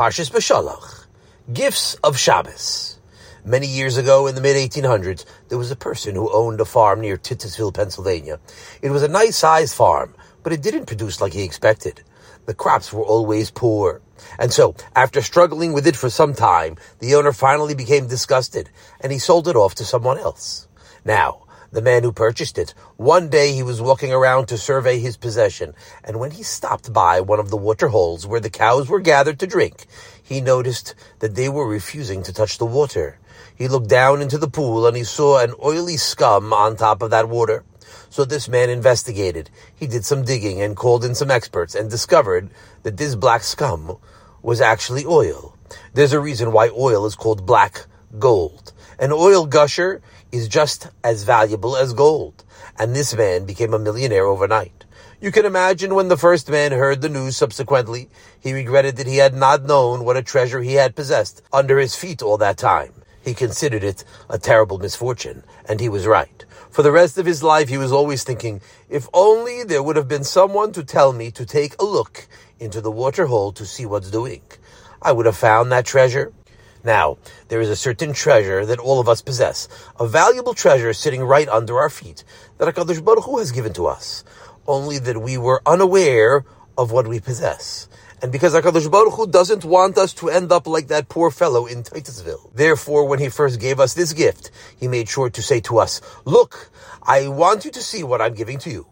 Parshas Beshalach, Gifts of Shabbos. Many years ago, in the mid 1800s, there was a person who owned a farm near Titusville, Pennsylvania. It was a nice sized farm, but it didn't produce like he expected. The crops were always poor. And so, after struggling with it for some time, the owner finally became disgusted, and he sold it off to someone else. Now, the man who purchased it. One day he was walking around to survey his possession, and when he stopped by one of the water holes where the cows were gathered to drink, he noticed that they were refusing to touch the water. He looked down into the pool and he saw an oily scum on top of that water. So this man investigated. He did some digging and called in some experts and discovered that this black scum was actually oil. There's a reason why oil is called black gold. An oil gusher is just as valuable as gold. And this man became a millionaire overnight. You can imagine when the first man heard the news subsequently, he regretted that he had not known what a treasure he had possessed under his feet all that time. He considered it a terrible misfortune, and he was right. For the rest of his life, he was always thinking, if only there would have been someone to tell me to take a look into the water hole to see what's doing. I would have found that treasure now, there is a certain treasure that all of us possess, a valuable treasure sitting right under our feet that HaKadosh Baruch Hu has given to us, only that we were unaware of what we possess. And because HaKadosh Baruch Hu doesn't want us to end up like that poor fellow in Titusville. Therefore, when he first gave us this gift, he made sure to say to us, look, I want you to see what I'm giving to you.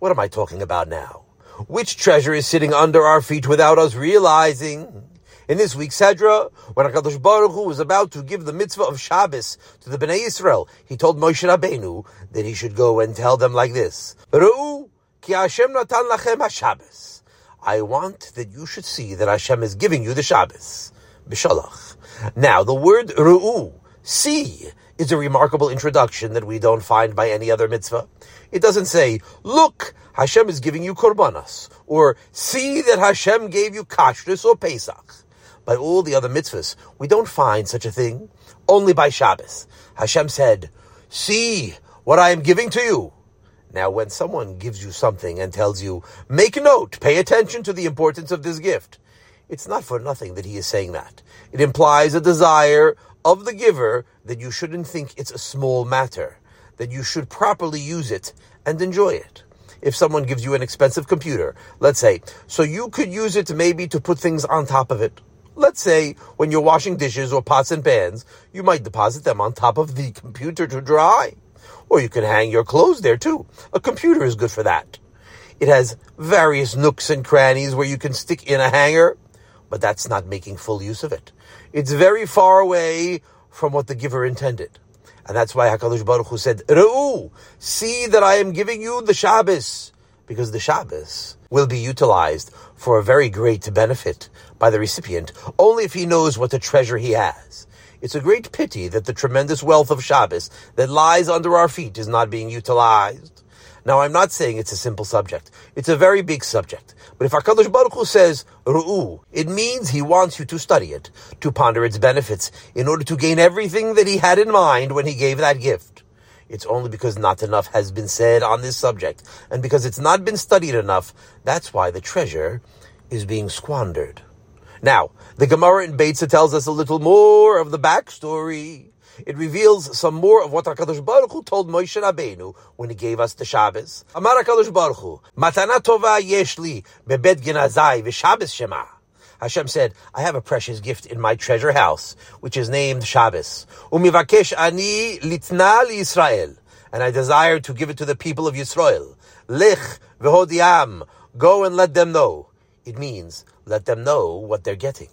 What am I talking about now? Which treasure is sitting under our feet without us realizing? In this week's Sedra, when HaKadosh Baruch Hu was about to give the mitzvah of Shabbos to the Bnei Israel, he told Moshe Rabbeinu that he should go and tell them like this, Ru'u ki Hashem natan lachem ha-Shabbos. I want that you should see that Hashem is giving you the Shabbos. B'shalach. Now, the word Ru'u, see, is a remarkable introduction that we don't find by any other mitzvah. It doesn't say, look, Hashem is giving you korbanos, or see that Hashem gave you kashrus or Pesach by all the other mitzvahs. We don't find such a thing. Only by Shabbos. Hashem said, see what I am giving to you. Now, when someone gives you something and tells you, make note, pay attention to the importance of this gift, it's not for nothing that he is saying that. It implies a desire of the giver that you shouldn't think it's a small matter, that you should properly use it and enjoy it. If someone gives you an expensive computer, let's say, so you could use it maybe to put things on top of it, Let's say when you're washing dishes or pots and pans, you might deposit them on top of the computer to dry. Or you can hang your clothes there too. A computer is good for that. It has various nooks and crannies where you can stick in a hanger, but that's not making full use of it. It's very far away from what the giver intended. And that's why HaKadosh Baruch Hu said, Re'u, see that I am giving you the Shabbos. Because the Shabbos will be utilized for a very great benefit by the recipient only if he knows what a treasure he has. It's a great pity that the tremendous wealth of Shabbos that lies under our feet is not being utilized. Now, I'm not saying it's a simple subject. It's a very big subject. But if HaKadosh Baruch Hu says, Ru'u, it means he wants you to study it, to ponder its benefits, in order to gain everything that he had in mind when he gave that gift. It's only because not enough has been said on this subject, and because it's not been studied enough, that's why the treasure is being squandered. Now, the Gemara in Beitza tells us a little more of the backstory. It reveals some more of what HaKadosh Baruch Hu told Moshe Rabbeinu when he gave us the Shabbos. Amar HaKadosh Baruch Hu, Matana tova yeshli bebet genazai v'Shabbos shema. Hashem said, I have a precious gift in my treasure house, which is named Shabbos. Umivakesh ani litna Israel. And I desire to give it to the people of Yisrael. Lich v'hodiam. Go and let them know. It means, let them know what they're getting.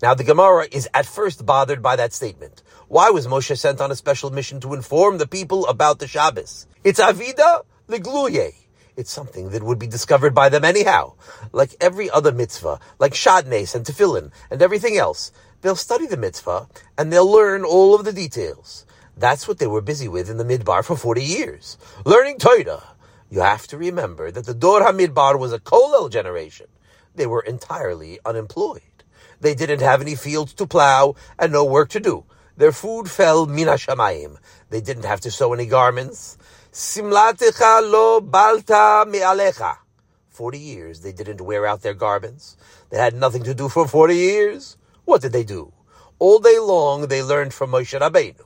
Now, the Gemara is at first bothered by that statement. Why was Moshe sent on a special mission to inform the people about the Shabbos? It's Avida Ligluye. It's something that would be discovered by them anyhow. Like every other mitzvah, like Shatnez and Tefillin and everything else. They'll study the mitzvah and they'll learn all of the details. That's what they were busy with in the Midbar for 40 years. Learning Torah. You have to remember that the Dor HaMidbar was a Kolel generation they were entirely unemployed. They didn't have any fields to plow and no work to do. Their food fell mina shamayim. They didn't have to sew any garments. Simlatecha lo balta Forty years they didn't wear out their garments. They had nothing to do for forty years. What did they do? All day long, they learned from Moshe Rabbeinu.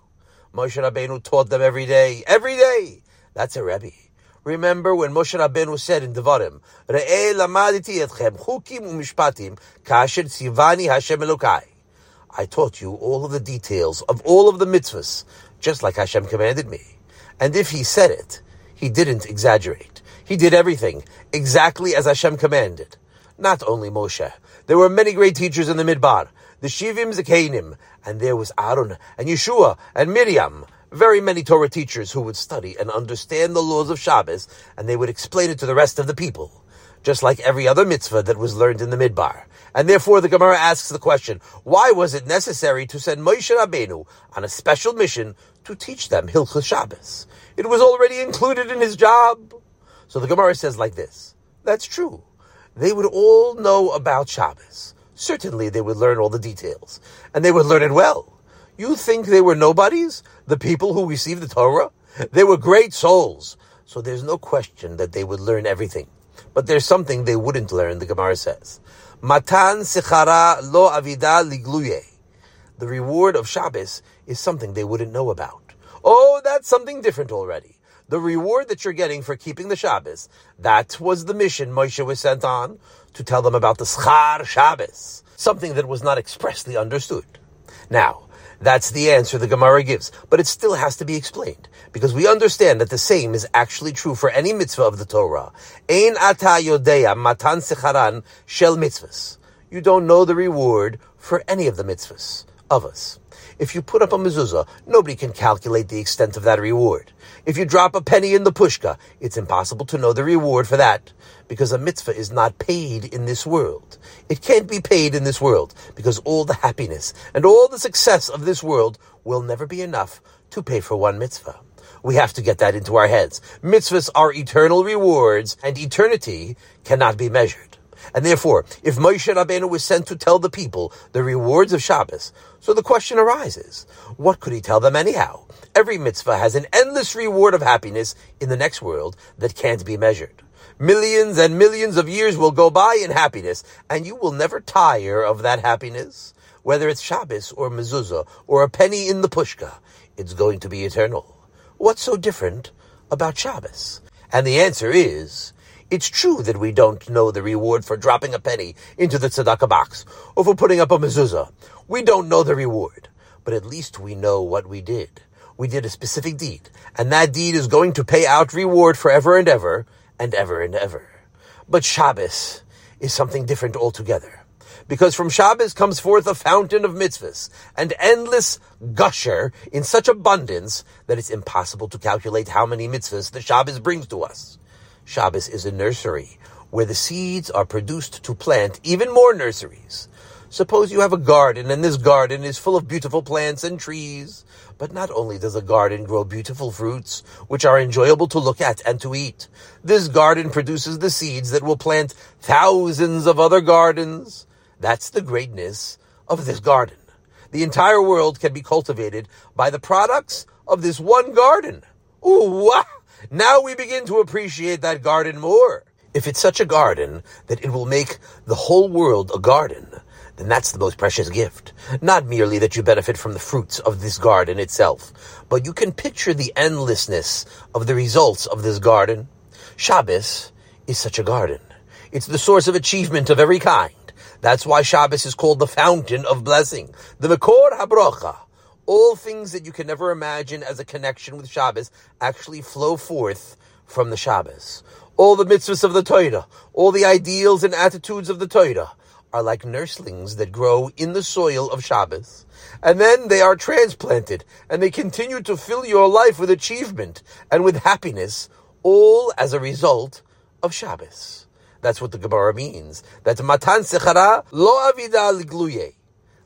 Moshe Rabbeinu taught them every day, every day. That's a Rebbe. Remember when Moshe Rabbeinu said in Devarim, Re'eh lamaditi etchem chukim u'mishpatim kasher tzivani Hashem Elokai. I taught you all of the details of all of the mitzvahs, just like Hashem commanded me. And if he said it, he didn't exaggerate. He did everything exactly as Hashem commanded. Not only Moshe. There were many great teachers in the Midbar. The Shivim Zekanim. And there was Aaron and Yeshua and Miriam very many Torah teachers who would study and understand the laws of Shabbos, and they would explain it to the rest of the people, just like every other mitzvah that was learned in the Midbar. And therefore, the Gemara asks the question: Why was it necessary to send Moshe Rabbeinu on a special mission to teach them Hilchos Shabbos? It was already included in his job. So the Gemara says like this: That's true. They would all know about Shabbos. Certainly, they would learn all the details, and they would learn it well. You think they were nobodies? The people who received the Torah? They were great souls. So there's no question that they would learn everything. But there's something they wouldn't learn, the Gemara says. Matan sechara lo avida ligluye. The reward of Shabbos is something they wouldn't know about. Oh, that's something different already. The reward that you're getting for keeping the Shabbos, that was the mission Moshe was sent on to tell them about the Schar Shabbos, something that was not expressly understood. Now, that's the answer the Gemara gives. But it still has to be explained. Because we understand that the same is actually true for any mitzvah of the Torah. Ein ata yodeya matan secharan shel mitzvahs. You don't know the reward for any of the mitzvahs of us. If you put up a mezuzah, nobody can calculate the extent of that reward. If you drop a penny in the pushka, it's impossible to know the reward for that because a mitzvah is not paid in this world. It can't be paid in this world because all the happiness and all the success of this world will never be enough to pay for one mitzvah. We have to get that into our heads. Mitzvahs are eternal rewards and eternity cannot be measured. And therefore, if Moshe Rabbeinu was sent to tell the people the rewards of Shabbos, so the question arises, what could he tell them anyhow? Every mitzvah has an endless reward of happiness in the next world that can't be measured. Millions and millions of years will go by in happiness, and you will never tire of that happiness. Whether it's Shabbos or mezuzah or a penny in the pushka, it's going to be eternal. What's so different about Shabbos? And the answer is, it's true that we don't know the reward for dropping a penny into the tzedakah box or for putting up a mezuzah. We don't know the reward, but at least we know what we did. We did a specific deed, and that deed is going to pay out reward forever and ever, and ever and ever. But Shabbos is something different altogether. Because from Shabbos comes forth a fountain of mitzvahs, and endless gusher in such abundance that it's impossible to calculate how many mitzvahs the Shabbos brings to us. Shabbos is a nursery where the seeds are produced to plant even more nurseries. Suppose you have a garden and this garden is full of beautiful plants and trees. But not only does a garden grow beautiful fruits, which are enjoyable to look at and to eat, this garden produces the seeds that will plant thousands of other gardens. That's the greatness of this garden. The entire world can be cultivated by the products of this one garden. Ooh, wow. Now we begin to appreciate that garden more. If it's such a garden that it will make the whole world a garden, then that's the most precious gift. Not merely that you benefit from the fruits of this garden itself, but you can picture the endlessness of the results of this garden. Shabbos is such a garden. It's the source of achievement of every kind. That's why Shabbos is called the fountain of blessing, the Mekor HaBrocha. All things that you can never imagine as a connection with Shabbos actually flow forth from the Shabbos. All the mitzvahs of the Torah, all the ideals and attitudes of the Torah, are like nurslings that grow in the soil of Shabbos. And then they are transplanted and they continue to fill your life with achievement and with happiness, all as a result of Shabbos. That's what the Gemara means. That matan sechara lo avida ligluye.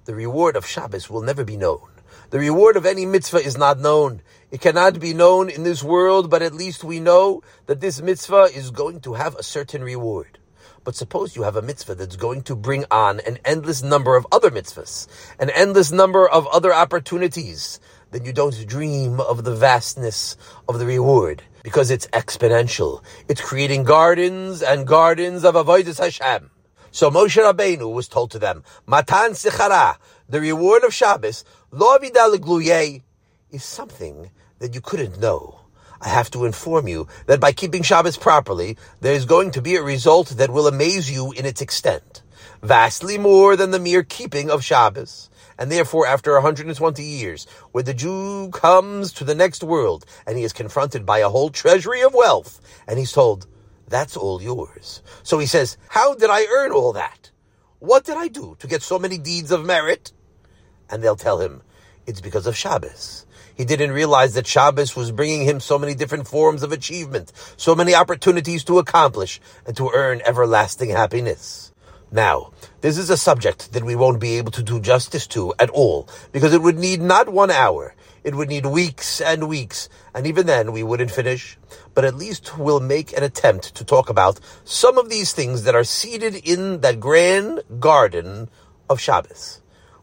The reward of Shabbos will never be known. The reward of any mitzvah is not known. It cannot be known in this world, but at least we know that this mitzvah is going to have a certain reward. But suppose you have a mitzvah that's going to bring on an endless number of other mitzvahs, an endless number of other opportunities, then you don't dream of the vastness of the reward because it's exponential. It's creating gardens and gardens of avodas Hashem. So Moshe Rabbeinu was told to them, Matan Sichara, the reward of Shabbos, Lo Avidah is something that you couldn't know. I have to inform you that by keeping Shabbos properly, there is going to be a result that will amaze you in its extent. Vastly more than the mere keeping of Shabbos. And therefore, after 120 years, when the Jew comes to the next world and he is confronted by a whole treasury of wealth, and he's told, that's all yours. So he says, how did I earn all that? What did I do to get so many deeds of merit? And they'll tell him, it's because of Shabbos. He didn't realize that Shabbos was bringing him so many different forms of achievement, so many opportunities to accomplish and to earn everlasting happiness. Now, this is a subject that we won't be able to do justice to at all, because it would need not one hour. It would need weeks and weeks, and even then we wouldn't finish. But at least we'll make an attempt to talk about some of these things that are seated in that grand garden of Shabbos.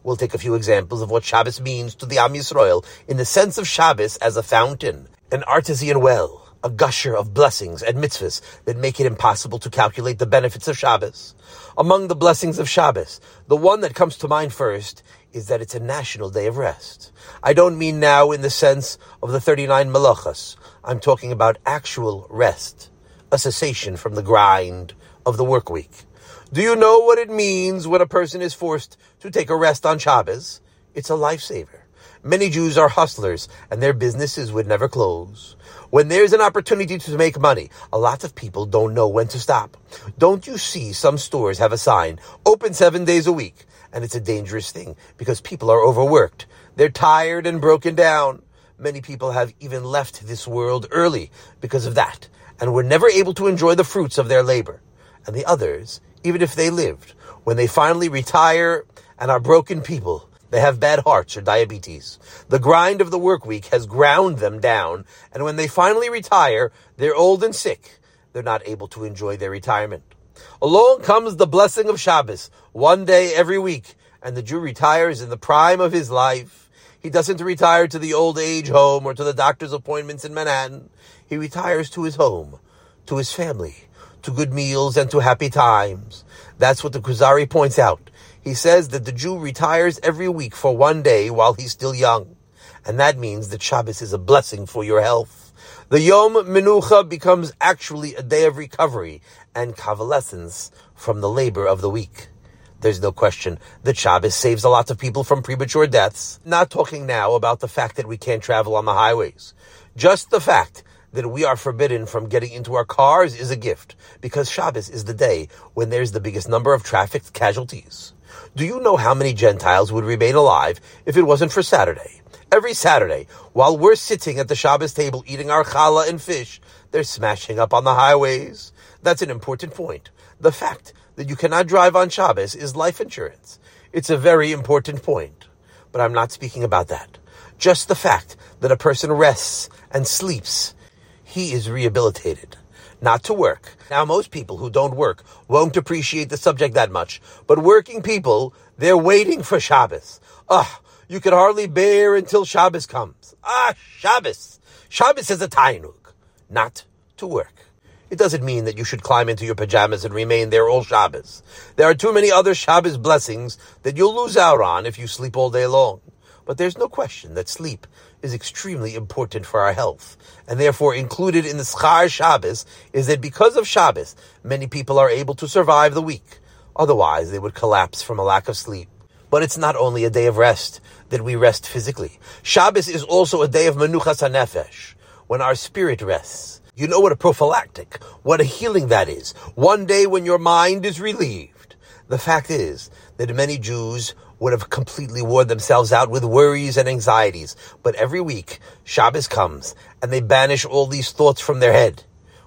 We'll take a few examples of what Shabbos means to the Am Yisrael in the sense of Shabbos as a fountain, an artesian well, a gusher of blessings and mitzvahs that make it impossible to calculate the benefits of Shabbos. Among the blessings of Shabbos, the one that comes to mind first is that it's a national day of rest. I don't mean now in the sense of the 39 malachas. I'm talking about actual rest, a cessation from the grind of the work week. Do you know what it means when a person is forced to take a rest on Shabbos? It's a lifesaver. Many Jews are hustlers and their businesses would never close. When there's an opportunity to make money, a lot of people don't know when to stop. Don't you see some stores have a sign, open seven days a week? And it's a dangerous thing because people are overworked. They're tired and broken down. Many people have even left this world early because of that and were never able to enjoy the fruits of their labor. And the others even if they lived. When they finally retire and are broken people, they have bad hearts or diabetes. The grind of the work week has ground them down, and when they finally retire, they're old and sick. They're not able to enjoy their retirement. Along comes the blessing of Shabbos, one day every week, and the Jew retires in the prime of his life. He doesn't retire to the old age home or to the doctor's appointments in Manhattan. He retires to his home, to his family, to good meals and to happy times. That's what the Kuzari points out. He says that the Jew retires every week for one day while he's still young. And that means that Shabbos is a blessing for your health. The Yom Menucha becomes actually a day of recovery and convalescence from the labor of the week. There's no question that Shabbos saves a lot of people from premature deaths. Not talking now about the fact that we can't travel on the highways. Just the fact that we are forbidden from getting into our cars is a gift, because Shabbos is the day when there's the biggest number of traffic casualties. Do you know how many Gentiles would remain alive if it wasn't for Saturday? Every Saturday, while we're sitting at the Shabbos table eating our challah and fish, they're smashing up on the highways. That's an important point. The fact that you cannot drive on Shabbos is life insurance. It's a very important point. But I'm not speaking about that. Just the fact that a person rests and sleeps he is rehabilitated. Not to work. Now, most people who don't work won't appreciate the subject that much, but working people, they're waiting for Shabbos. Ah, you can hardly bear until Shabbos comes. Ah, Shabbos. Shabbos is a tainug, not to work. It doesn't mean that you should climb into your pajamas and remain there all Shabbos. There are too many other Shabbos blessings that you'll lose out on if you sleep all day long. But there's no question that sleep is extremely important for our health. And therefore included in the Schar Shabbos is that because of Shabbos, many people are able to survive the week. Otherwise, they would collapse from a lack of sleep. But it's not only a day of rest that we rest physically. Shabbos is also a day of Menuchas HaNefesh, when our spirit rests. You know what a prophylactic, what a healing that is. One day when your mind is relieved. The fact is that many Jews would have completely worn themselves out with worries and anxieties. But every week, Shabbos comes, and they banish all these thoughts from their head.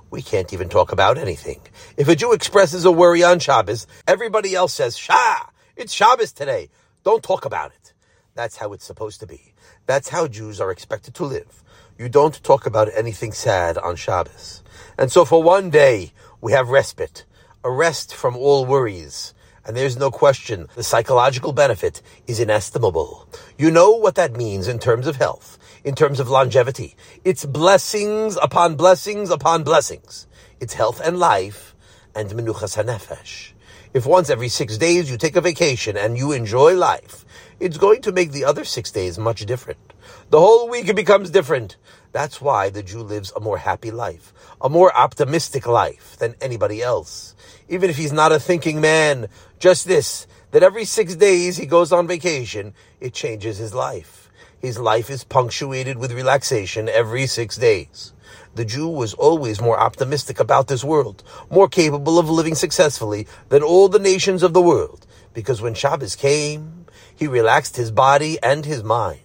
We can't even talk about anything. If a Jew expresses a worry on Shabbos, everybody else says, Shah, it's Shabbos today. Don't talk about it. That's how it's supposed to be. That's how Jews are expected to live. You don't talk about anything sad on Shabbos. And so for one day, we have respite, a rest from all worries. And there's no question the psychological benefit is inestimable. You know what that means in terms of health, in terms of longevity. It's blessings upon blessings upon blessings. It's health and life and menuchas hanefesh. If once every six days you take a vacation and you enjoy life, it's going to make the other six days much different. The whole week becomes different. That's why the Jew lives a more happy life, a more optimistic life than anybody else. Even if he's not a thinking man, just this, that every six days he goes on vacation, it changes his life. His life is punctuated with relaxation every six days. The Jew was always more optimistic about this world, more capable of living successfully than all the nations of the world, because when Shabbos came, he relaxed his body and his mind.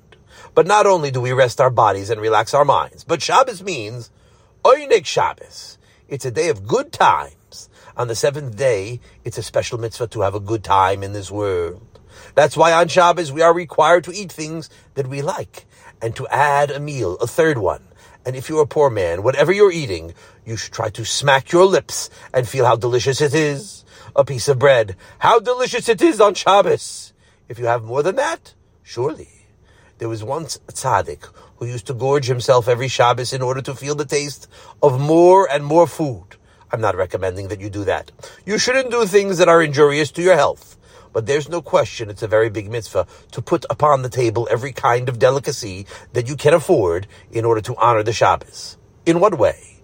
But not only do we rest our bodies and relax our minds, but Shabbos means Oynik Shabbos. It's a day of good times. On the seventh day, it's a special mitzvah to have a good time in this world. That's why on Shabbos we are required to eat things that we like and to add a meal, a third one. And if you're a poor man, whatever you're eating, you should try to smack your lips and feel how delicious it is. A piece of bread, how delicious it is on Shabbos. If you have more than that, surely there was once a tzaddik who used to gorge himself every Shabbos in order to feel the taste of more and more food. I'm not recommending that you do that. You shouldn't do things that are injurious to your health. But there's no question it's a very big mitzvah to put upon the table every kind of delicacy that you can afford in order to honor the Shabbos. In what way?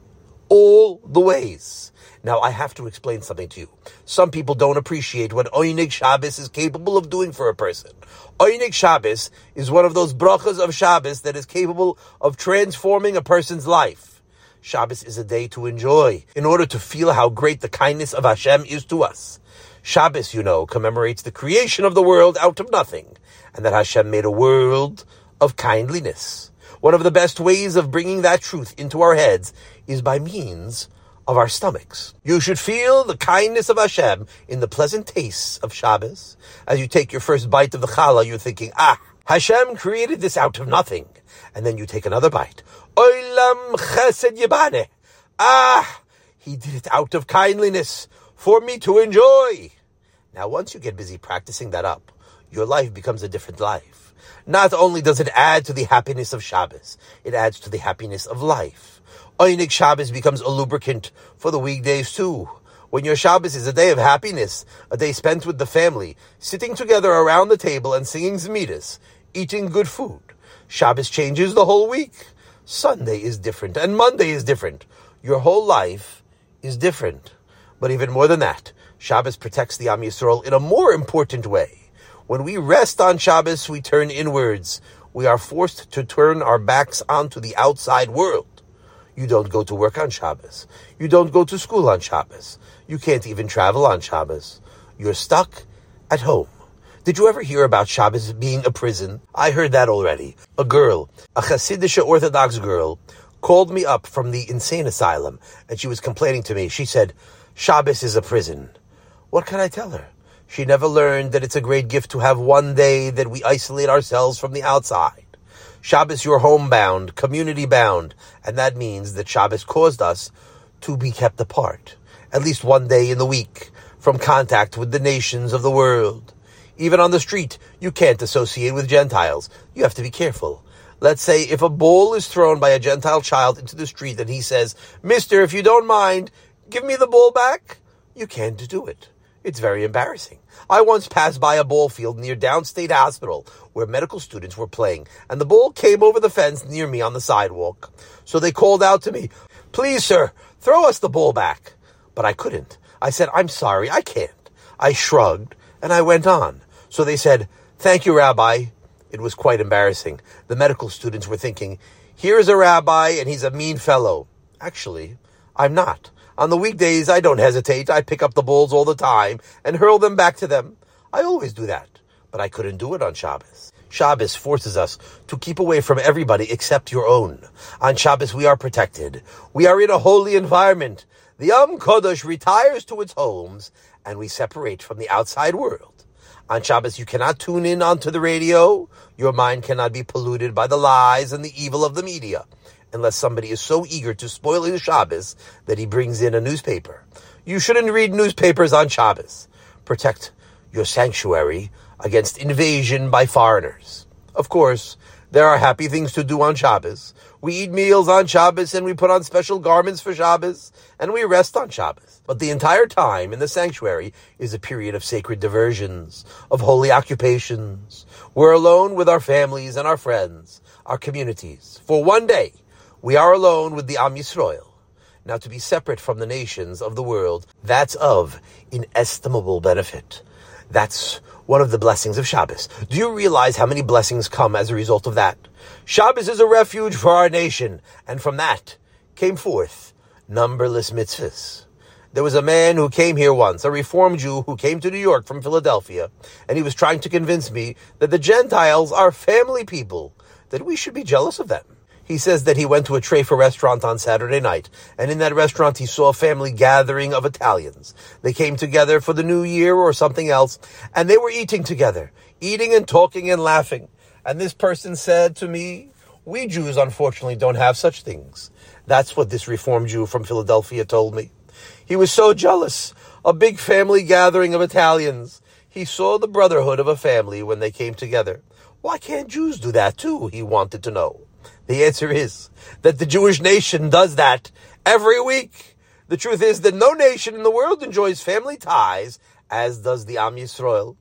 All the ways. Now, I have to explain something to you. Some people don't appreciate what Oynig Shabbos is capable of doing for a person. Oynig Shabbos is one of those brachas of Shabbos that is capable of transforming a person's life. Shabbos is a day to enjoy in order to feel how great the kindness of Hashem is to us. Shabbos, you know, commemorates the creation of the world out of nothing, and that Hashem made a world of kindliness. One of the best ways of bringing that truth into our heads is by means of our stomachs. You should feel the kindness of Hashem in the pleasant tastes of Shabbos. As you take your first bite of the challah, you're thinking, ah, Hashem created this out of nothing. And then you take another bite. Oilam chesed yibane. Ah, he did it out of kindliness for me to enjoy. Now, once you get busy practicing that up, your life becomes a different life. Not only does it add to the happiness of Shabbos, it adds to the happiness of life. Oynik Shabbos becomes a lubricant for the weekdays too. When your Shabbos is a day of happiness, a day spent with the family, sitting together around the table and singing Zmiros, eating good food. Shabbos changes the whole week. Sunday is different and Monday is different. Your whole life is different. But even more than that, Shabbos protects the Am Yisrael in a more important way. When we rest on Shabbos, we turn inwards. We are forced to turn our backs onto the outside world. You don't go to work on Shabbos. You don't go to school on Shabbos. You can't even travel on Shabbos. You're stuck at home. Did you ever hear about Shabbos being a prison? I heard that already. A girl, a Hasidic Orthodox girl, called me up from the insane asylum and she was complaining to me. She said, Shabbos is a prison. What can I tell her? She never learned that it's a great gift to have one day that we isolate ourselves from the outside. Shabbos, you're homebound, community bound, and that means that Shabbos caused us to be kept apart, at least one day in the week, from contact with the nations of the world. Even on the street, you can't associate with Gentiles. You have to be careful. Let's say if a ball is thrown by a Gentile child into the street and he says, Mister, if you don't mind, give me the ball back, you can't do it. It's very embarrassing. I once passed by a ball field near Downstate Hospital where medical students were playing, and the ball came over the fence near me on the sidewalk. So they called out to me, Please, sir, throw us the ball back. But I couldn't. I said, I'm sorry, I can't. I shrugged, and I went on. So they said, Thank you, Rabbi. It was quite embarrassing. The medical students were thinking, Here's a rabbi, and he's a mean fellow. Actually, I'm not. On the weekdays, I don't hesitate. I pick up the balls all the time and hurl them back to them. I always do that. But I couldn't do it on Shabbos. Shabbos forces us to keep away from everybody except your own. On Shabbos, we are protected. We are in a holy environment. The Am Kodesh retires to its homes and we separate from the outside world. On Shabbos, you cannot tune in onto the radio. Your mind cannot be polluted by the lies and the evil of the media unless somebody is so eager to spoil his Shabbos that he brings in a newspaper. You shouldn't read newspapers on Shabbos. Protect your sanctuary against invasion by foreigners. Of course, There are happy things to do on Shabbos. We eat meals on Shabbos and we put on special garments for Shabbos and we rest on Shabbos. But the entire time in the sanctuary is a period of sacred diversions, of holy occupations. We're alone with our families and our friends, our communities. For one day, we are alone with the Am Yisrael. Now to be separate from the nations of the world, that's of inestimable benefit. That's one of the blessings of Shabbos. Do you realize how many blessings come as a result of that? Shabbos is a refuge for our nation, and from that came forth numberless mitzvahs. There was a man who came here once, a reformed Jew who came to New York from Philadelphia, and he was trying to convince me that the Gentiles are family people, that we should be jealous of them. He says that he went to a Treifa restaurant on Saturday night, and in that restaurant he saw a family gathering of Italians. They came together for the new year or something else, and they were eating together, eating and talking and laughing. And this person said to me, we Jews unfortunately don't have such things. That's what this Reformed Jew from Philadelphia told me. He was so jealous. A big family gathering of Italians. He saw the brotherhood of a family when they came together. Why can't Jews do that too? He wanted to know. The answer is that the Jewish nation does that every week. The truth is that no nation in the world enjoys family ties as does the Am Yisrael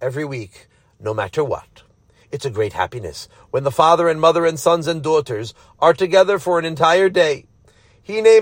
every week, no matter what. It's a great happiness when the father and mother and sons and daughters are together for an entire day. It's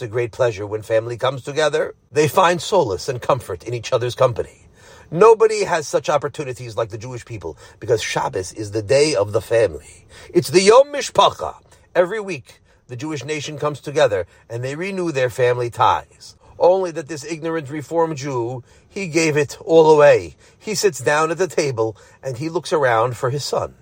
a great pleasure when family comes together. They find solace and comfort in each other's company. Nobody has such opportunities like the Jewish people because Shabbos is the day of the family. It's the Yom Mishpacha. Every week, the Jewish nation comes together and they renew their family ties. Only that this ignorant Reform Jew, he gave it all away. He sits down at the table and he looks around for his son.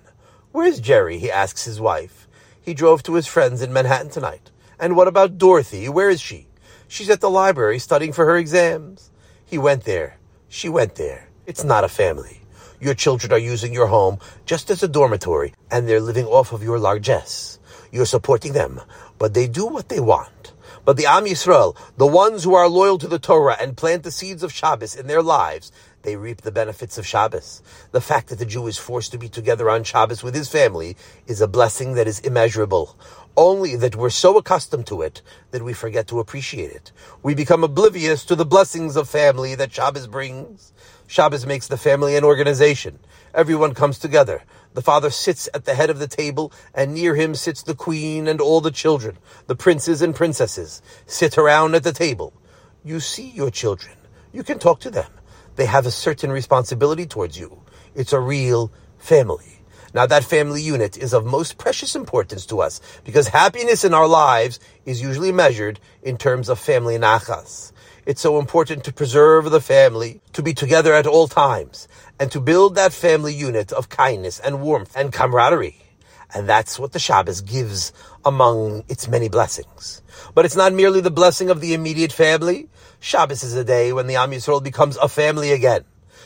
Where's Jerry? He asks his wife. He drove to his friends in Manhattan tonight. And what about Dorothy? Where is she? She's at the library studying for her exams. He went there. She went there. It's not a family. Your children are using your home just as a dormitory, and they're living off of your largesse. You're supporting them, but they do what they want. But the Am Yisrael, the ones who are loyal to the Torah and plant the seeds of Shabbos in their lives, they reap the benefits of Shabbos. The fact that the Jew is forced to be together on Shabbos with his family is a blessing that is immeasurable. Only that we're so accustomed to it that we forget to appreciate it. We become oblivious to the blessings of family that Shabbos brings. Shabbos makes the family an organization. Everyone comes together. The father sits at the head of the table, and near him sits the queen and all the children. The princes and princesses sit around at the table. You see your children. You can talk to them. They have a certain responsibility towards you. It's a real family. Now that family unit is of most precious importance to us because happiness in our lives is usually measured in terms of family nachas. It's so important to preserve the family, to be together at all times, and to build that family unit of kindness and warmth and camaraderie. And that's what the Shabbos gives among its many blessings. But it's not merely the blessing of the immediate family. Shabbos is a day when the Am Yisrael becomes a family again.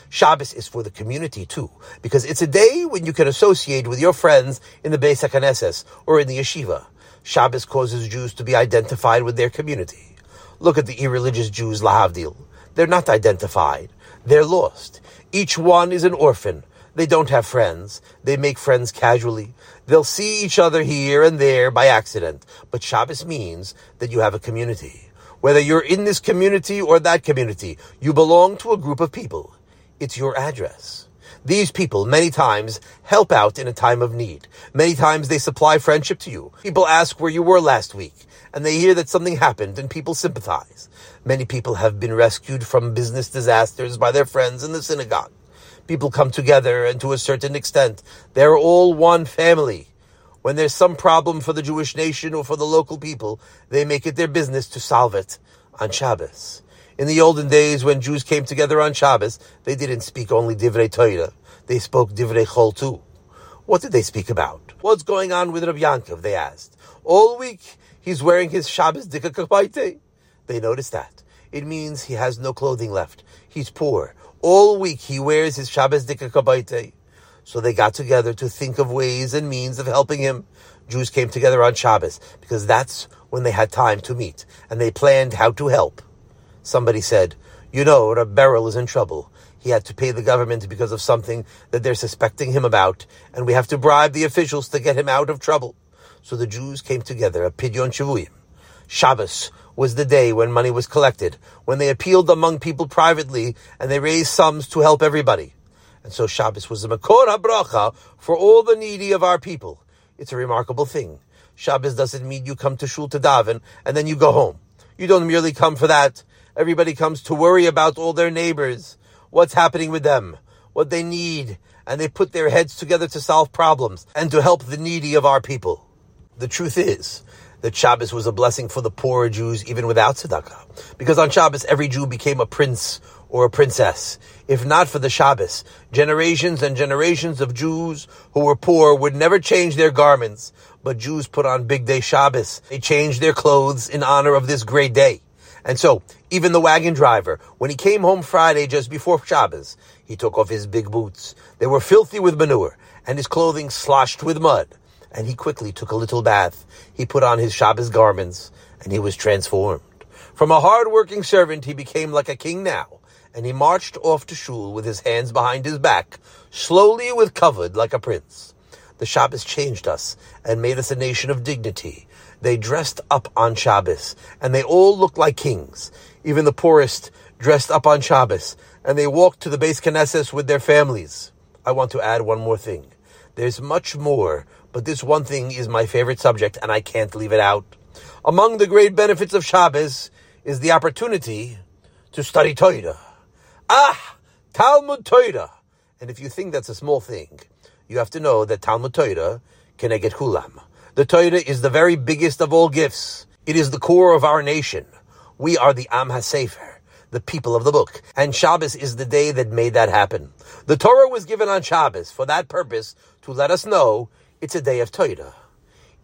Shabbos is for the community too, because it's a day when you can associate with your friends in the Beis HaKnesses or in the yeshiva. Shabbos causes Jews to be identified with their community. Look at the irreligious Jews, Lahavdil. They're not identified. They're lost. Each one is an orphan. They don't have friends. They make friends casually. They'll see each other here and there by accident. But Shabbos means that you have a community. Whether you're in this community or that community, you belong to a group of people it's your address. These people many times help out in a time of need. Many times they supply friendship to you. People ask where you were last week and they hear that something happened and people sympathize. Many people have been rescued from business disasters by their friends in the synagogue. People come together and to a certain extent, they're all one family. When there's some problem for the Jewish nation or for the local people, they make it their business to solve it on Shabbos. In the olden days, when Jews came together on Shabbos, they didn't speak only Divrei Torah. They spoke Divrei Chol too. What did they speak about? What's going on with Rabbi Yankov? They asked. All week, he's wearing his Shabbos Dika Kapaite. They noticed that. It means he has no clothing left. He's poor. All week, he wears his Shabbos Dika Kapaite. So they got together to think of ways and means of helping him. Jews came together on Shabbos because that's when they had time to meet and they planned how to help. Somebody said, You know, Reb Berel is in trouble. he had to pay the government because of something that they're suspecting him about, and we have to bribe the officials to get him out of trouble. So the Jews came together, a Pidyon Shavuyim. Shabbos was the day when money was collected, when they appealed among people privately, and they raised sums to help everybody. And so Shabbos was the Makor HaBracha for all the needy of our people. It's a remarkable thing. Shabbos doesn't mean you come to shul to daven and then you go home. You don't merely come for that. Everybody comes to worry about all their neighbors, what's happening with them, what they need, and they put their heads together to solve problems and to help the needy of our people. The truth is that Shabbos was a blessing for the poorer Jews even without tzedakah. Because on Shabbos, every Jew became a prince or a princess. If not for the Shabbos, generations and generations of Jews who were poor would never change their garments, but Jews put on bigdei Shabbos. They changed their clothes in honor of this great day. And so, even the wagon driver, when he came home Friday just before Shabbos, he took off his big boots. They were filthy with manure, and his clothing sloshed with mud. And he quickly took a little bath. He put on his Shabbos garments, and he was transformed. From a hard-working servant, he became like a king now and he marched off to shul with his hands behind his back, slowly with covered like a prince. The Shabbos changed us and made us a nation of dignity. They dressed up on Shabbos, and they all looked like kings. Even the poorest dressed up on Shabbos, and they walked to the Beis Knesset with their families. I want to add one more thing. There's much more, but this one thing is my favorite subject, and I can't leave it out. Among the great benefits of Shabbos is the opportunity to study Torah. Ah, Talmud Torah. And if you think that's a small thing, you have to know that Talmud Torah can get kulam. The Torah is the very biggest of all gifts. It is the core of our nation. We are the Am HaSefer, the people of the book. And Shabbos is the day that made that happen. The Torah was given on Shabbos for that purpose to let us know it's a day of Torah.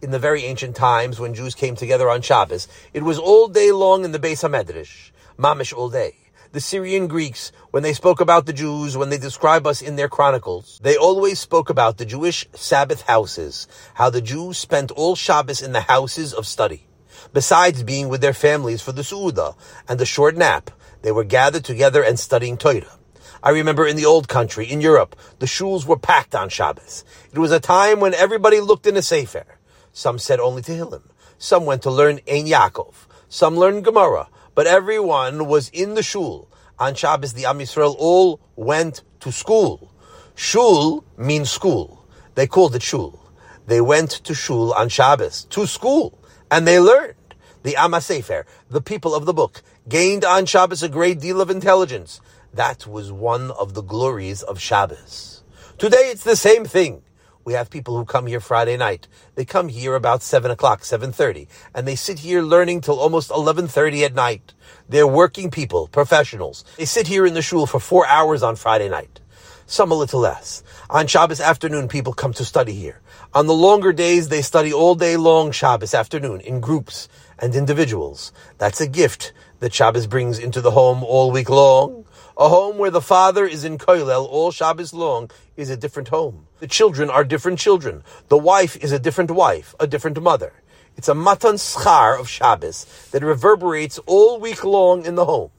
In the very ancient times when Jews came together on Shabbos, it was all day long in the Beis HaMedrash, mamish all day the Syrian Greeks, when they spoke about the Jews, when they describe us in their chronicles, they always spoke about the Jewish Sabbath houses, how the Jews spent all Shabbos in the houses of study. Besides being with their families for the Su'udah and the short nap, they were gathered together and studying Torah. I remember in the old country, in Europe, the shuls were packed on Shabbos. It was a time when everybody looked in a Sefer. Some said only to Tehillim. Some went to learn Ein Yaakov. Some learned Gemara but everyone was in the shul. On Shabbos, the Am Yisrael all went to school. Shul means school. They called it shul. They went to shul on Shabbos, to school, and they learned. The Am HaSefer, the people of the book, gained on Shabbos a great deal of intelligence. That was one of the glories of Shabbos. Today it's the same thing. We have people who come here Friday night. They come here about 7 o'clock, 7.30, and they sit here learning till almost 11.30 at night. They're working people, professionals. They sit here in the shul for four hours on Friday night. Some a little less. On Shabbos afternoon, people come to study here. On the longer days, they study all day long Shabbos afternoon in groups and individuals. That's a gift that Shabbos brings into the home all week long. A home where the father is in koilel all Shabbos long is a different home. The children are different children. The wife is a different wife, a different mother. It's a matan schar of Shabbos that reverberates all week long in the home.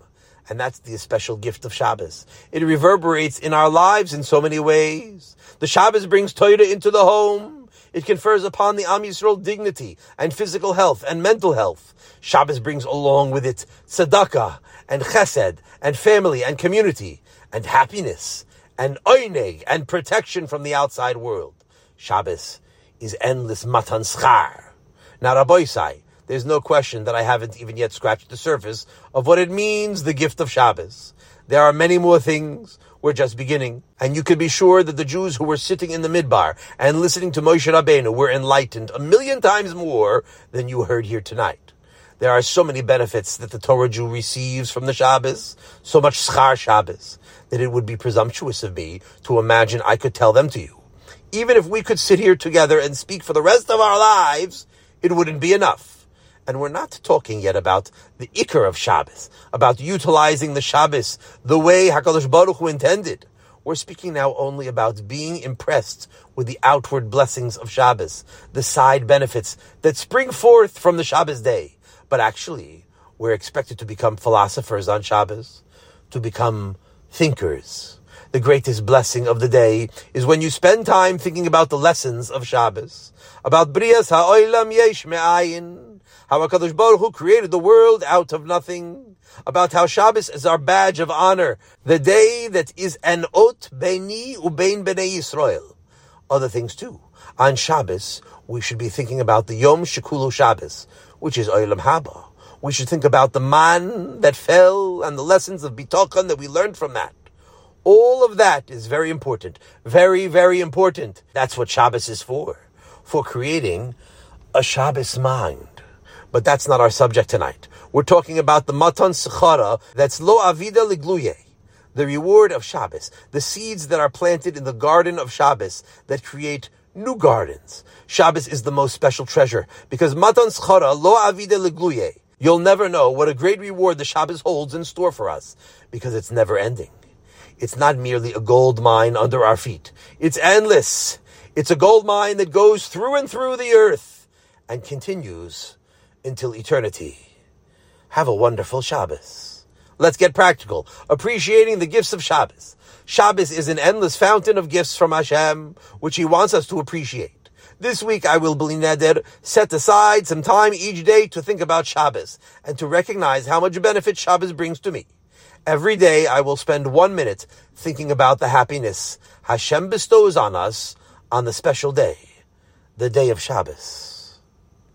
And that's the special gift of Shabbos. It reverberates in our lives in so many ways. The Shabbos brings Torah into the home. It confers upon the Am Yisrael dignity and physical health and mental health. Shabbos brings along with it tzedakah and chesed and family and community and happiness and oineg and protection from the outside world. Shabbos is endless matan schar. Now, Rabbi there's no question that I haven't even yet scratched the surface of what it means, the gift of Shabbos. There are many more things. We're just beginning. And you can be sure that the Jews who were sitting in the midbar and listening to Moshe Rabbeinu were enlightened a million times more than you heard here tonight. There are so many benefits that the Torah Jew receives from the Shabbos, so much schar Shabbos, that it would be presumptuous of me to imagine I could tell them to you. Even if we could sit here together and speak for the rest of our lives, it wouldn't be enough. And we're not talking yet about the ikar of Shabbos, about utilizing the Shabbos the way HaKadosh Baruch Hu intended. We're speaking now only about being impressed with the outward blessings of Shabbos, the side benefits that spring forth from the Shabbos day. But actually, we're expected to become philosophers on Shabbos, to become thinkers. The greatest blessing of the day is when you spend time thinking about the lessons of Shabbos, about Brias Ha'olam Yesh Me'ayin, how HaKadosh Baruch Hu created the world out of nothing, about how Shabbos is our badge of honor, the day that is an ot beini ubein bnei Yisrael. Other things too. On Shabbos, we should be thinking about the Yom Shekulu Shabbos, which is Olam Haba. We should think about the man that fell and the lessons of Bitachon that we learned from that. All of that is very important. Very, very important. That's what Shabbos is for. For creating a Shabbos mind. But that's not our subject tonight. We're talking about the Matan Sechara, that's Lo Avida Ligluye. The reward of Shabbos. The seeds that are planted in the garden of Shabbos that create new gardens. Shabbos is the most special treasure because Matan Sechara Lo Avida Ligluye. You'll never know what a great reward the Shabbos holds in store for us because it's never ending. It's not merely a gold mine under our feet. It's endless. It's a gold mine that goes through and through the earth and continues until eternity. Have a wonderful Shabbos. Let's get practical, appreciating the gifts of Shabbos. Shabbos is an endless fountain of gifts from Hashem, which He wants us to appreciate. This week I will, bli neder, set aside some time each day to think about Shabbos and to recognize how much benefit Shabbos brings to me. Every day I will spend one minute thinking about the happiness Hashem bestows on us on the special day, the day of Shabbos.